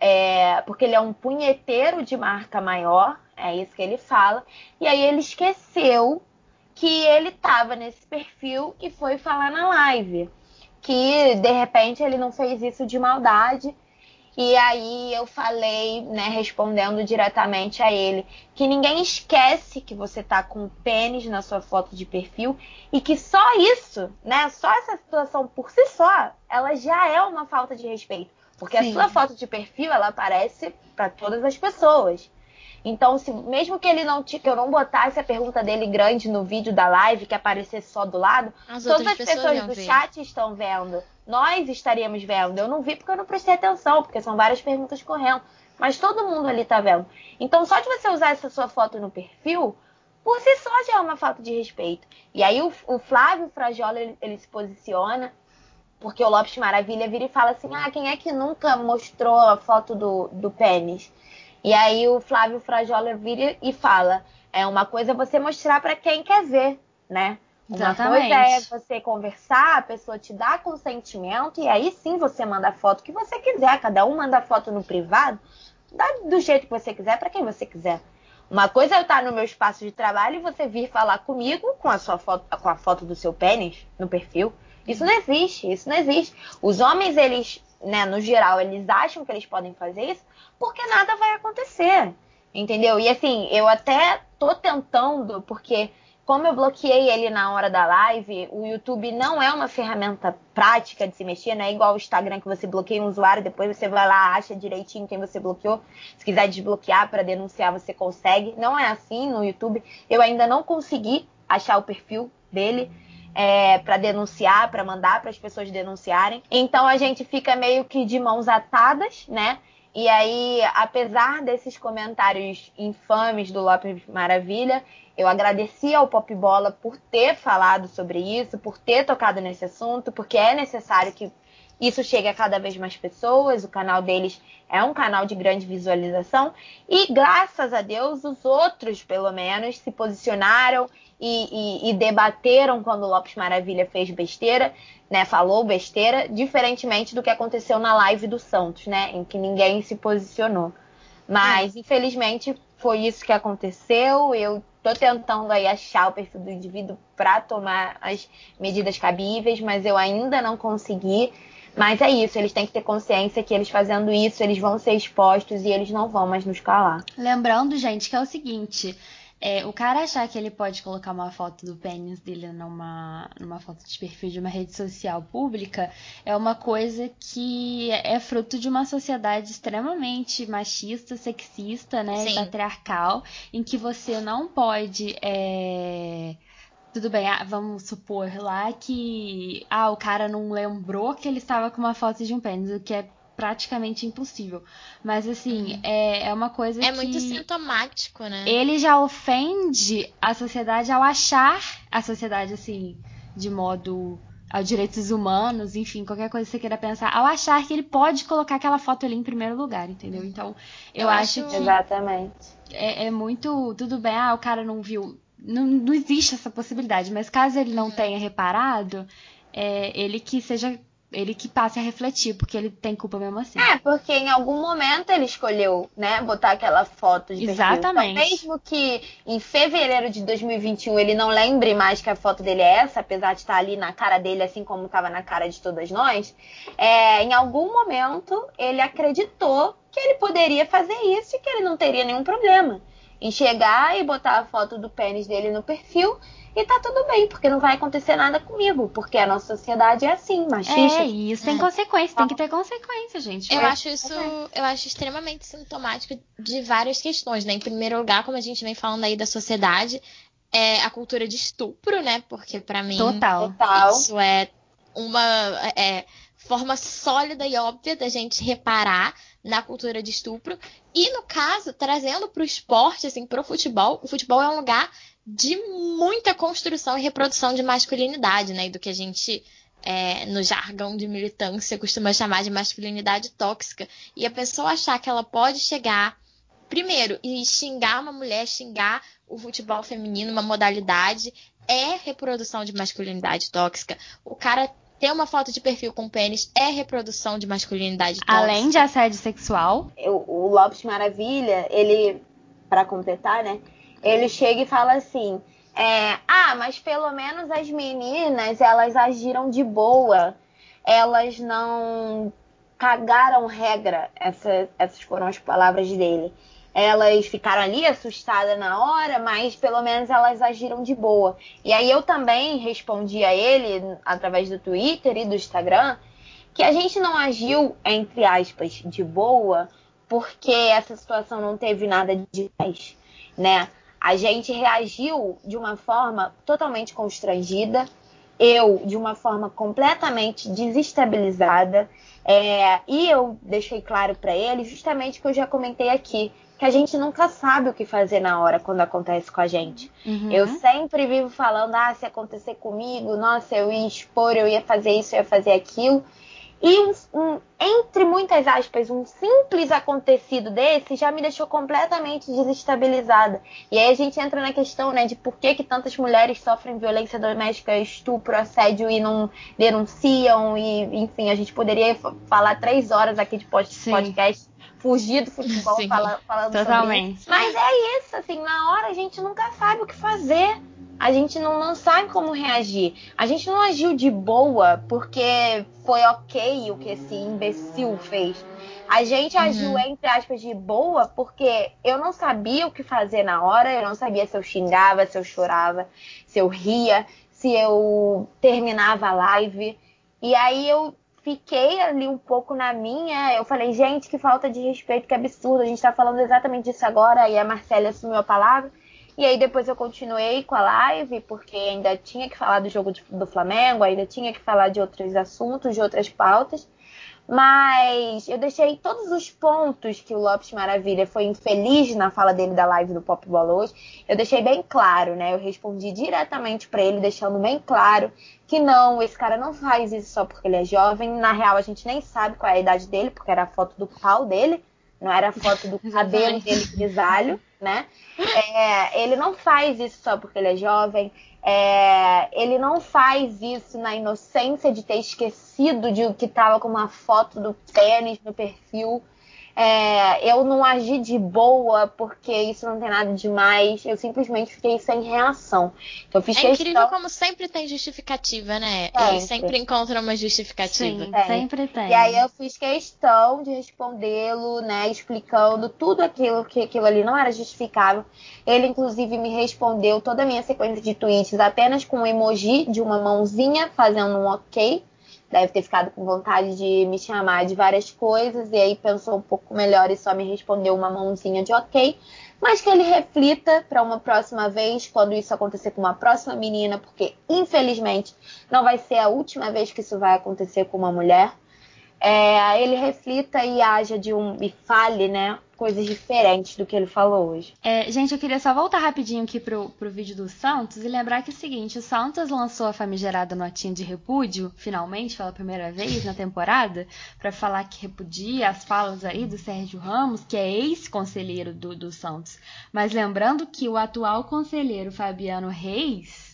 é, porque ele é um punheteiro de marca maior, é isso que ele fala, e aí ele esqueceu que ele estava nesse perfil e foi falar na live que de repente ele não fez isso de maldade e aí eu falei, né, respondendo diretamente a ele, que ninguém esquece que você tá com pênis na sua foto de perfil e que só isso, né, só essa situação por si só, ela já é uma falta de respeito, porque Sim. a sua foto de perfil ela aparece para todas as pessoas. Então, se, mesmo que ele não que eu não botasse a pergunta dele grande no vídeo da live, que aparecesse só do lado, as todas as pessoas, pessoas do ver. chat estão vendo. Nós estaríamos vendo. Eu não vi porque eu não prestei atenção, porque são várias perguntas correndo. Mas todo mundo ali tá vendo. Então, só de você usar essa sua foto no perfil, por si só já é uma falta de respeito. E aí o, o Flávio Frajola, ele, ele se posiciona porque o Lopes Maravilha vira e fala assim: ah, quem é que nunca mostrou a foto do, do pênis? E aí o Flávio Frajola vira e fala: é uma coisa você mostrar para quem quer ver, né? Uma Exatamente. coisa é você conversar, a pessoa te dá consentimento e aí sim você manda a foto que você quiser. Cada um manda a foto no privado, dá do jeito que você quiser para quem você quiser. Uma coisa é eu estar no meu espaço de trabalho e você vir falar comigo com a sua foto, com a foto do seu pênis no perfil. Isso não existe, isso não existe. Os homens, eles, né, no geral, eles acham que eles podem fazer isso porque nada vai acontecer. Entendeu? E assim, eu até tô tentando, porque como eu bloqueei ele na hora da live, o YouTube não é uma ferramenta prática de se mexer, não é igual o Instagram que você bloqueia um usuário, depois você vai lá, acha direitinho quem você bloqueou. Se quiser desbloquear para denunciar, você consegue. Não é assim no YouTube. Eu ainda não consegui achar o perfil dele. É, para denunciar, para mandar para as pessoas denunciarem. Então a gente fica meio que de mãos atadas, né? E aí, apesar desses comentários infames do Lopes Maravilha, eu agradeci ao Pop Bola por ter falado sobre isso, por ter tocado nesse assunto, porque é necessário que isso chegue a cada vez mais pessoas. O canal deles é um canal de grande visualização. E graças a Deus, os outros, pelo menos, se posicionaram e, e, e debateram quando o Lopes Maravilha fez besteira né, falou besteira, diferentemente do que aconteceu na live do Santos, né, em que ninguém se posicionou. Mas, é. infelizmente, foi isso que aconteceu. Eu tô tentando aí achar o perfil do indivíduo para tomar as medidas cabíveis, mas eu ainda não consegui. Mas é isso, eles têm que ter consciência que eles fazendo isso, eles vão ser expostos e eles não vão mais nos calar. Lembrando, gente, que é o seguinte, é, o cara achar que ele pode colocar uma foto do pênis dele numa, numa foto de perfil de uma rede social pública é uma coisa que é fruto de uma sociedade extremamente machista, sexista, né, Sim. patriarcal, em que você não pode é... Tudo bem, ah, vamos supor lá que ah, o cara não lembrou que ele estava com uma foto de um pênis, o que é praticamente impossível. Mas assim, uhum. é, é uma coisa é que. É muito sintomático, né? Ele já ofende a sociedade ao achar a sociedade, assim, de modo a direitos humanos, enfim, qualquer coisa que você queira pensar, ao achar que ele pode colocar aquela foto ali em primeiro lugar, entendeu? Então, eu, eu acho, acho que. Exatamente. É, é, muito. Tudo bem, ah, o cara não viu. Não, não existe essa possibilidade, mas caso ele não uhum. tenha reparado, é, ele que seja ele que passe a refletir, porque ele tem culpa mesmo assim. É, porque em algum momento ele escolheu, né, botar aquela foto de Exatamente. Então, mesmo que em fevereiro de 2021 ele não lembre mais que a foto dele é essa, apesar de estar ali na cara dele, assim como estava na cara de todas nós, é, em algum momento ele acreditou que ele poderia fazer isso e que ele não teria nenhum problema em chegar e botar a foto do pênis dele no perfil e tá tudo bem, porque não vai acontecer nada comigo, porque a nossa sociedade é assim, machista. É, e isso tem é. consequência, tem que ter consequência, gente. Eu é. acho isso, eu acho extremamente sintomático de várias questões, né? Em primeiro lugar, como a gente vem falando aí da sociedade, é a cultura de estupro, né? Porque para mim Total. isso é uma é, forma sólida e óbvia da gente reparar na cultura de estupro. E no caso, trazendo para o esporte, assim, para o futebol, o futebol é um lugar de muita construção e reprodução de masculinidade, né? E do que a gente, é, no jargão de militância, costuma chamar de masculinidade tóxica. E a pessoa achar que ela pode chegar, primeiro, e xingar uma mulher, xingar o futebol feminino, uma modalidade, é reprodução de masculinidade tóxica. O cara ter uma foto de perfil com pênis é reprodução de masculinidade tóxica. Além de assédio sexual. O, o Lopes Maravilha, ele, para completar, né? Ele chega e fala assim: é, ah, mas pelo menos as meninas elas agiram de boa, elas não cagaram regra. Essa, essas foram as palavras dele. Elas ficaram ali assustadas na hora, mas pelo menos elas agiram de boa. E aí eu também respondi a ele, através do Twitter e do Instagram, que a gente não agiu, entre aspas, de boa, porque essa situação não teve nada de mais, né? A gente reagiu de uma forma totalmente constrangida, eu de uma forma completamente desestabilizada. É, e eu deixei claro para ele justamente o que eu já comentei aqui, que a gente nunca sabe o que fazer na hora quando acontece com a gente. Uhum. Eu sempre vivo falando, ah, se acontecer comigo, nossa, eu ia expor, eu ia fazer isso, eu ia fazer aquilo. E um, um, entre muitas aspas, um simples acontecido desse já me deixou completamente desestabilizada. E aí a gente entra na questão, né, de por que, que tantas mulheres sofrem violência doméstica, estupro, assédio e não denunciam. E, enfim, a gente poderia falar três horas aqui de podcast. Sim. Fugir do futebol fala, falando totalmente. sobre isso. Mas é isso, assim, na hora a gente nunca sabe o que fazer a gente não, não sabe como reagir. A gente não agiu de boa porque foi ok o que esse imbecil fez. A gente uhum. agiu, entre aspas, de boa porque eu não sabia o que fazer na hora, eu não sabia se eu xingava, se eu chorava, se eu ria, se eu terminava a live. E aí eu fiquei ali um pouco na minha. Eu falei, gente, que falta de respeito, que absurdo. A gente tá falando exatamente disso agora. E a Marcela assumiu a palavra. E aí depois eu continuei com a live, porque ainda tinha que falar do jogo de, do Flamengo, ainda tinha que falar de outros assuntos, de outras pautas. Mas eu deixei todos os pontos que o Lopes Maravilha foi infeliz na fala dele da live do Pop Bola hoje. Eu deixei bem claro, né? Eu respondi diretamente para ele, deixando bem claro que não, esse cara não faz isso só porque ele é jovem. Na real, a gente nem sabe qual é a idade dele, porque era a foto do pau dele, não era foto do cabelo dele grisalho né? É, ele não faz isso só porque ele é jovem. É, ele não faz isso na inocência de ter esquecido de que estava com uma foto do pênis no perfil. É, eu não agi de boa porque isso não tem nada demais. Eu simplesmente fiquei sem reação. Então, fiz é questão... incrível como sempre tem justificativa, né? Sempre. Ele sempre encontra uma justificativa. Sim, sempre tem. E aí eu fiz questão de respondê-lo, né? Explicando tudo aquilo que aquilo ali não era justificável. Ele, inclusive, me respondeu toda a minha sequência de tweets apenas com um emoji de uma mãozinha fazendo um ok deve ter ficado com vontade de me chamar de várias coisas e aí pensou um pouco melhor e só me respondeu uma mãozinha de ok. Mas que ele reflita para uma próxima vez, quando isso acontecer com uma próxima menina, porque infelizmente não vai ser a última vez que isso vai acontecer com uma mulher. É, ele reflita e haja de um e fale, né, coisas diferentes do que ele falou hoje. É, gente, eu queria só voltar rapidinho aqui pro, pro vídeo do Santos e lembrar que é o seguinte, o Santos lançou a famigerada notinha de repúdio, finalmente, pela primeira vez na temporada, para falar que repudia as falas aí do Sérgio Ramos, que é ex-conselheiro do, do Santos. Mas lembrando que o atual conselheiro Fabiano Reis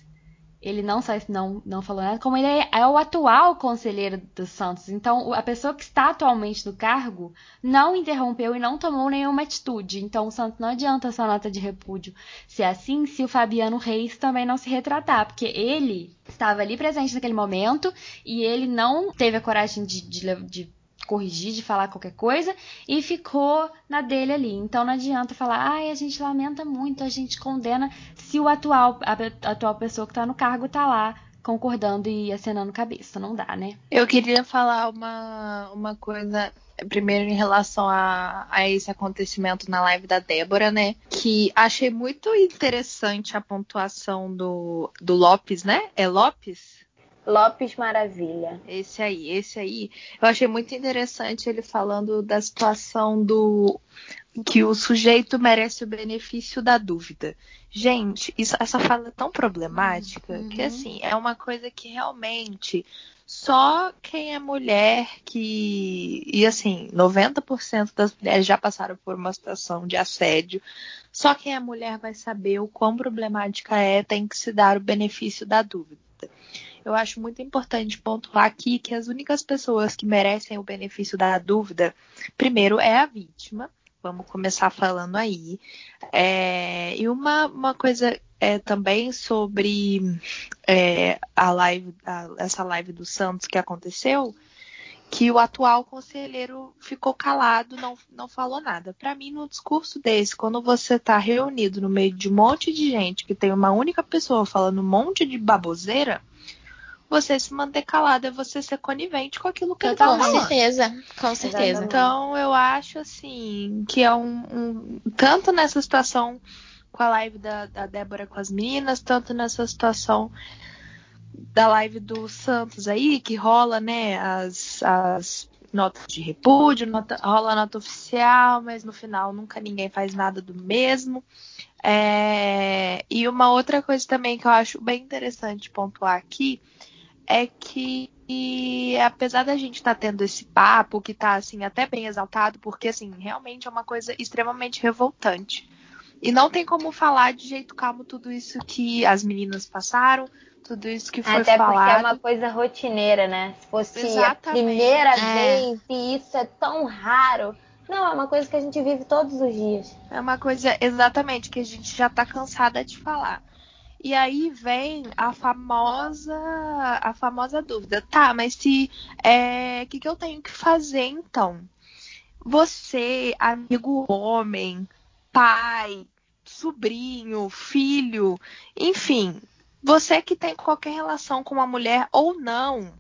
ele não só não, não falou nada, como ele é, é, o atual conselheiro do Santos. Então, a pessoa que está atualmente no cargo não interrompeu e não tomou nenhuma atitude. Então, o Santos não adianta essa nota de repúdio ser assim se o Fabiano Reis também não se retratar, porque ele estava ali presente naquele momento e ele não teve a coragem de, de, de corrigir, de falar qualquer coisa, e ficou na dele ali. Então não adianta falar, ai, a gente lamenta muito, a gente condena se o atual, a, atual pessoa que está no cargo está lá concordando e acenando cabeça. Não dá, né? Eu queria falar uma, uma coisa. Primeiro, em relação a, a esse acontecimento na live da Débora, né? Que achei muito interessante a pontuação do, do Lopes, né? É Lopes? Lopes Maravilha. Esse aí, esse aí. Eu achei muito interessante ele falando da situação do que o sujeito merece o benefício da dúvida. Gente, isso, essa fala é tão problemática uhum. que assim, é uma coisa que realmente só quem é mulher que e assim, 90% das mulheres já passaram por uma situação de assédio. Só quem é mulher vai saber o quão problemática é, tem que se dar o benefício da dúvida eu acho muito importante pontuar aqui que as únicas pessoas que merecem o benefício da dúvida, primeiro é a vítima. Vamos começar falando aí. É, e uma, uma coisa é, também sobre é, a live, a, essa live do Santos que aconteceu, que o atual conselheiro ficou calado, não, não falou nada. Para mim, no discurso desse, quando você está reunido no meio de um monte de gente que tem uma única pessoa falando um monte de baboseira, você se manter calado é você ser conivente com aquilo que ele tá falando. Com certeza, com certeza. Então eu acho assim que é um, um, tanto nessa situação com a live da, da Débora com as meninas, tanto nessa situação da live do Santos aí, que rola, né, as, as notas de repúdio, nota, rola nota oficial, mas no final nunca ninguém faz nada do mesmo. É, e uma outra coisa também que eu acho bem interessante pontuar aqui é que e apesar da gente estar tá tendo esse papo que está assim até bem exaltado, porque assim, realmente é uma coisa extremamente revoltante. E não tem como falar de jeito calmo tudo isso que as meninas passaram, tudo isso que foi até falado. Até porque é uma coisa rotineira, né? Se fosse Exatamente. a primeira é. vez e isso é tão raro, não, é uma coisa que a gente vive todos os dias. É uma coisa exatamente que a gente já está cansada de falar. E aí vem a famosa a famosa dúvida. Tá, mas se é, o que, que eu tenho que fazer então? Você, amigo homem, pai, sobrinho, filho, enfim, você que tem qualquer relação com uma mulher ou não,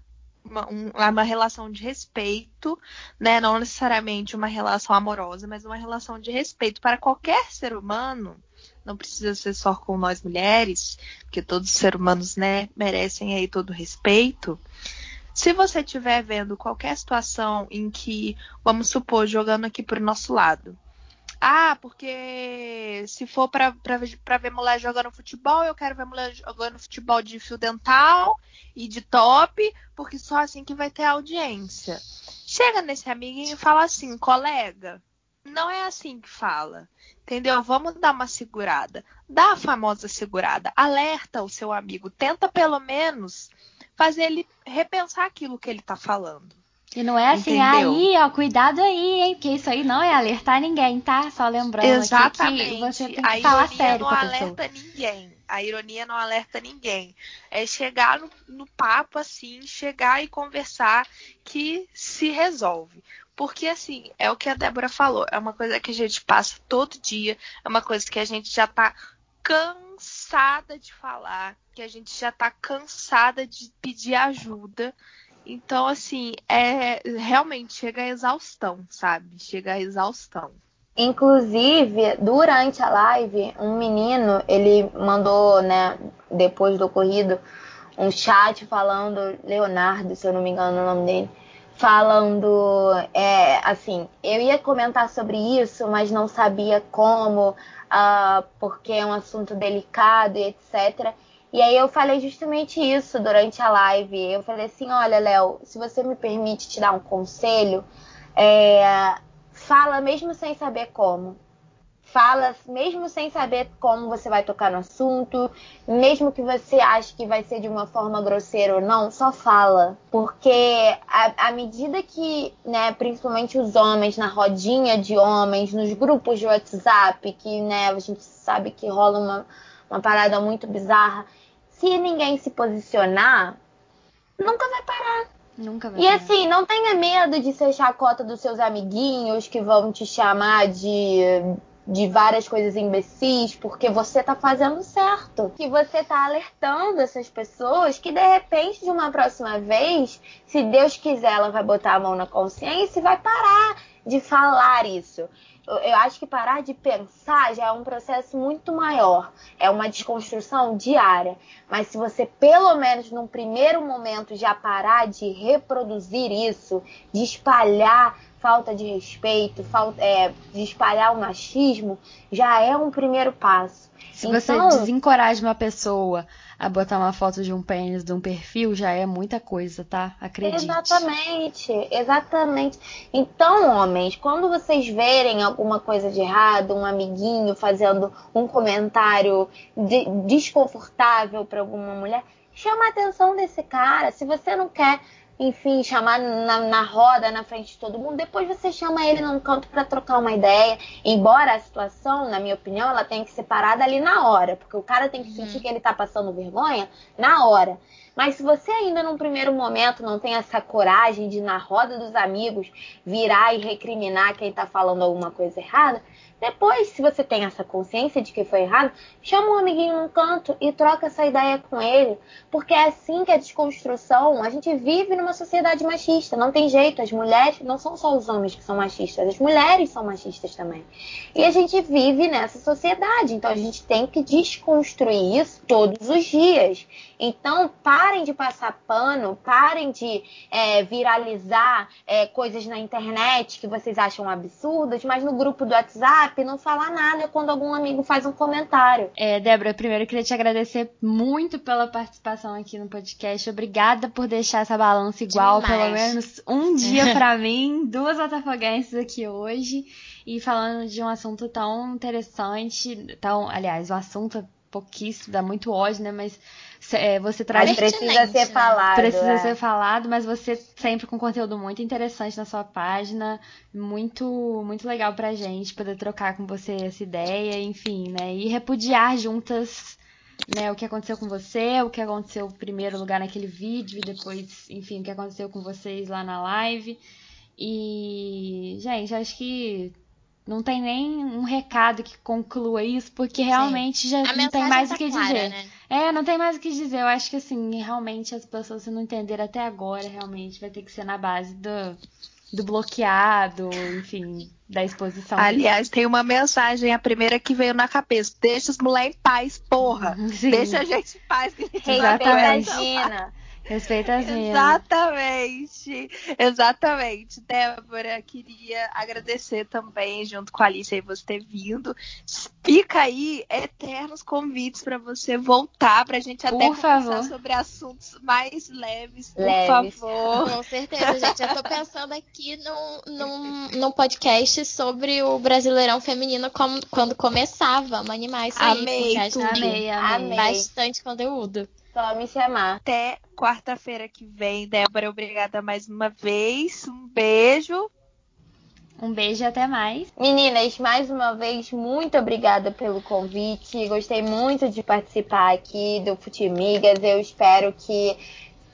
uma, uma, relação de respeito, né? Não necessariamente uma relação amorosa, mas uma relação de respeito para qualquer ser humano não precisa ser só com nós mulheres, porque todos os seres humanos, né, merecem aí todo respeito. Se você estiver vendo qualquer situação em que, vamos supor, jogando aqui para o nosso lado, ah, porque se for para ver mulher jogando futebol, eu quero ver mulher jogando futebol de fio dental e de top, porque só assim que vai ter audiência. Chega nesse amiguinho e fala assim, colega, não é assim que fala. Entendeu? Vamos dar uma segurada. Dá a famosa segurada. Alerta o seu amigo. Tenta pelo menos fazer ele repensar aquilo que ele tá falando. E não é assim, Entendeu? aí, ó, cuidado aí, hein? Porque isso aí não é alertar ninguém, tá? Só lembrando Exatamente. que você tem que a falar sério não com a alerta ninguém. A ironia não alerta ninguém. É chegar no, no papo assim, chegar e conversar que se resolve. Porque, assim, é o que a Débora falou. É uma coisa que a gente passa todo dia. É uma coisa que a gente já tá cansada de falar. Que a gente já tá cansada de pedir ajuda. Então, assim, é realmente chega a exaustão, sabe? Chega a exaustão. Inclusive, durante a live, um menino, ele mandou, né, depois do ocorrido, um chat falando, Leonardo, se eu não me engano o nome dele, falando é, assim, eu ia comentar sobre isso, mas não sabia como, uh, porque é um assunto delicado e etc. E aí eu falei justamente isso durante a live. Eu falei assim, olha, Léo, se você me permite te dar um conselho, é, fala mesmo sem saber como fala, mesmo sem saber como você vai tocar no assunto, mesmo que você ache que vai ser de uma forma grosseira ou não, só fala. Porque à medida que, né, principalmente os homens na rodinha de homens, nos grupos de WhatsApp, que, né, a gente sabe que rola uma, uma parada muito bizarra, se ninguém se posicionar, nunca vai parar. Nunca vai e parar. assim, não tenha medo de ser chacota dos seus amiguinhos que vão te chamar de de várias coisas imbecis, porque você tá fazendo certo. Que você tá alertando essas pessoas que de repente, de uma próxima vez, se Deus quiser, ela vai botar a mão na consciência e vai parar de falar isso. Eu acho que parar de pensar já é um processo muito maior. É uma desconstrução diária. Mas se você, pelo menos num primeiro momento, já parar de reproduzir isso, de espalhar falta de respeito, falta, é, de espalhar o machismo, já é um primeiro passo. Se então, você desencoraja uma pessoa a botar uma foto de um pênis de um perfil, já é muita coisa, tá? Acredite. Exatamente, exatamente. Então, homens, quando vocês verem alguma coisa de errado, um amiguinho fazendo um comentário de desconfortável para alguma mulher, chama a atenção desse cara. Se você não quer enfim, chamar na, na, roda, na frente de todo mundo. Depois você chama ele num canto para trocar uma ideia. Embora a situação, na minha opinião, ela tenha que ser parada ali na hora, porque o cara tem que uhum. sentir que ele tá passando vergonha na hora. Mas se você ainda num primeiro momento não tem essa coragem de na roda dos amigos virar e recriminar quem tá falando alguma coisa errada, depois, se você tem essa consciência de que foi errado, chama um amiguinho num canto e troca essa ideia com ele. Porque é assim que a desconstrução. A gente vive numa sociedade machista, não tem jeito. As mulheres, não são só os homens que são machistas, as mulheres são machistas também. E a gente vive nessa sociedade, então a gente tem que desconstruir isso todos os dias. Então, parem de passar pano, parem de é, viralizar é, coisas na internet que vocês acham absurdas, mas no grupo do WhatsApp não falar nada quando algum amigo faz um comentário. É, Débora, primeiro eu queria te agradecer muito pela participação aqui no podcast. Obrigada por deixar essa balança igual, Demais. pelo menos um dia para mim, duas atafoguenses aqui hoje. E falando de um assunto tão interessante, tão, aliás, o assunto é pouquíssimo, dá muito ódio, né? Mas é, você traz. Mas precisa ser né? falado. Precisa é. ser falado, mas você sempre com conteúdo muito interessante na sua página. Muito, muito legal pra gente poder trocar com você essa ideia, enfim, né? E repudiar juntas. Né, o que aconteceu com você, o que aconteceu em primeiro lugar naquele vídeo, e depois, enfim, o que aconteceu com vocês lá na live. E, gente, acho que não tem nem um recado que conclua isso, porque realmente Sim. já a não tem mais tá o que clara, dizer. Né? É, não tem mais o que dizer. Eu acho que assim, realmente as pessoas, se não entenderam até agora, realmente vai ter que ser na base do, do bloqueado, enfim, da exposição. Aliás, tem uma mensagem, a primeira que veio na cabeça. Deixa os moleques em paz, porra. Sim. Deixa a gente em paz. Que a gente Exatamente. Respeita as minhas. Exatamente. Exatamente. Débora, queria agradecer também, junto com a Alice, aí você ter vindo. Fica aí eternos convites para você voltar, pra gente até por conversar favor. sobre assuntos mais leves, por leves. favor. Com certeza, gente. Eu tô pensando aqui num, num, num podcast sobre o Brasileirão Feminino como, quando começava. Animar isso aí. Amei, amei, amei. Bastante conteúdo. Só me chamar. Até quarta-feira que vem, Débora. Obrigada mais uma vez. Um beijo. Um beijo e até mais. Meninas, mais uma vez, muito obrigada pelo convite. Gostei muito de participar aqui do Futimigas. Eu espero que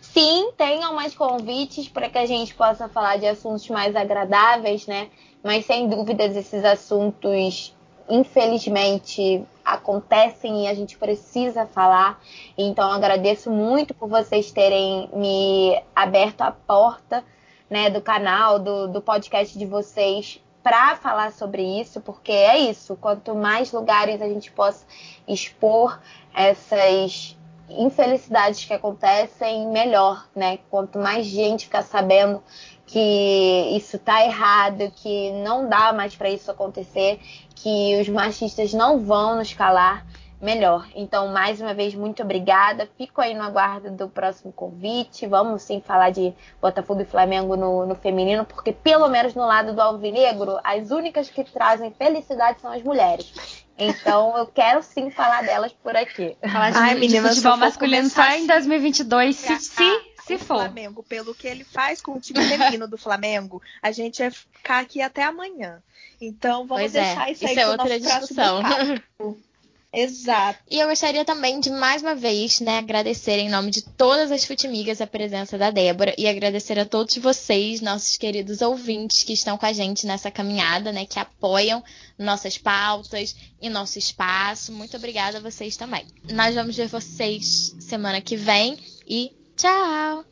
sim tenham mais convites para que a gente possa falar de assuntos mais agradáveis, né? Mas sem dúvidas, esses assuntos infelizmente acontecem e a gente precisa falar. Então agradeço muito por vocês terem me aberto a porta né, do canal, do, do podcast de vocês para falar sobre isso, porque é isso. Quanto mais lugares a gente possa expor essas infelicidades que acontecem, melhor, né? Quanto mais gente ficar sabendo que isso tá errado, que não dá mais para isso acontecer, que os machistas não vão nos calar, melhor. Então, mais uma vez, muito obrigada. Fico aí no aguardo do próximo convite. Vamos sim falar de Botafogo e Flamengo no, no feminino, porque pelo menos no lado do Alvinegro, as únicas que trazem felicidade são as mulheres. Então, eu quero sim falar delas por aqui. Falar de, Ai, de futebol masculino só em 2022, se, se, se for. Flamengo, pelo que ele faz com o time feminino do Flamengo, a gente vai ficar aqui até amanhã. Então, vamos pois é, deixar é. isso aí isso é outra discussão. Exato. E eu gostaria também de mais uma vez, né, agradecer em nome de todas as Futimigas a presença da Débora e agradecer a todos vocês, nossos queridos ouvintes que estão com a gente nessa caminhada, né, que apoiam nossas pautas e nosso espaço. Muito obrigada a vocês também. Nós vamos ver vocês semana que vem e 笑。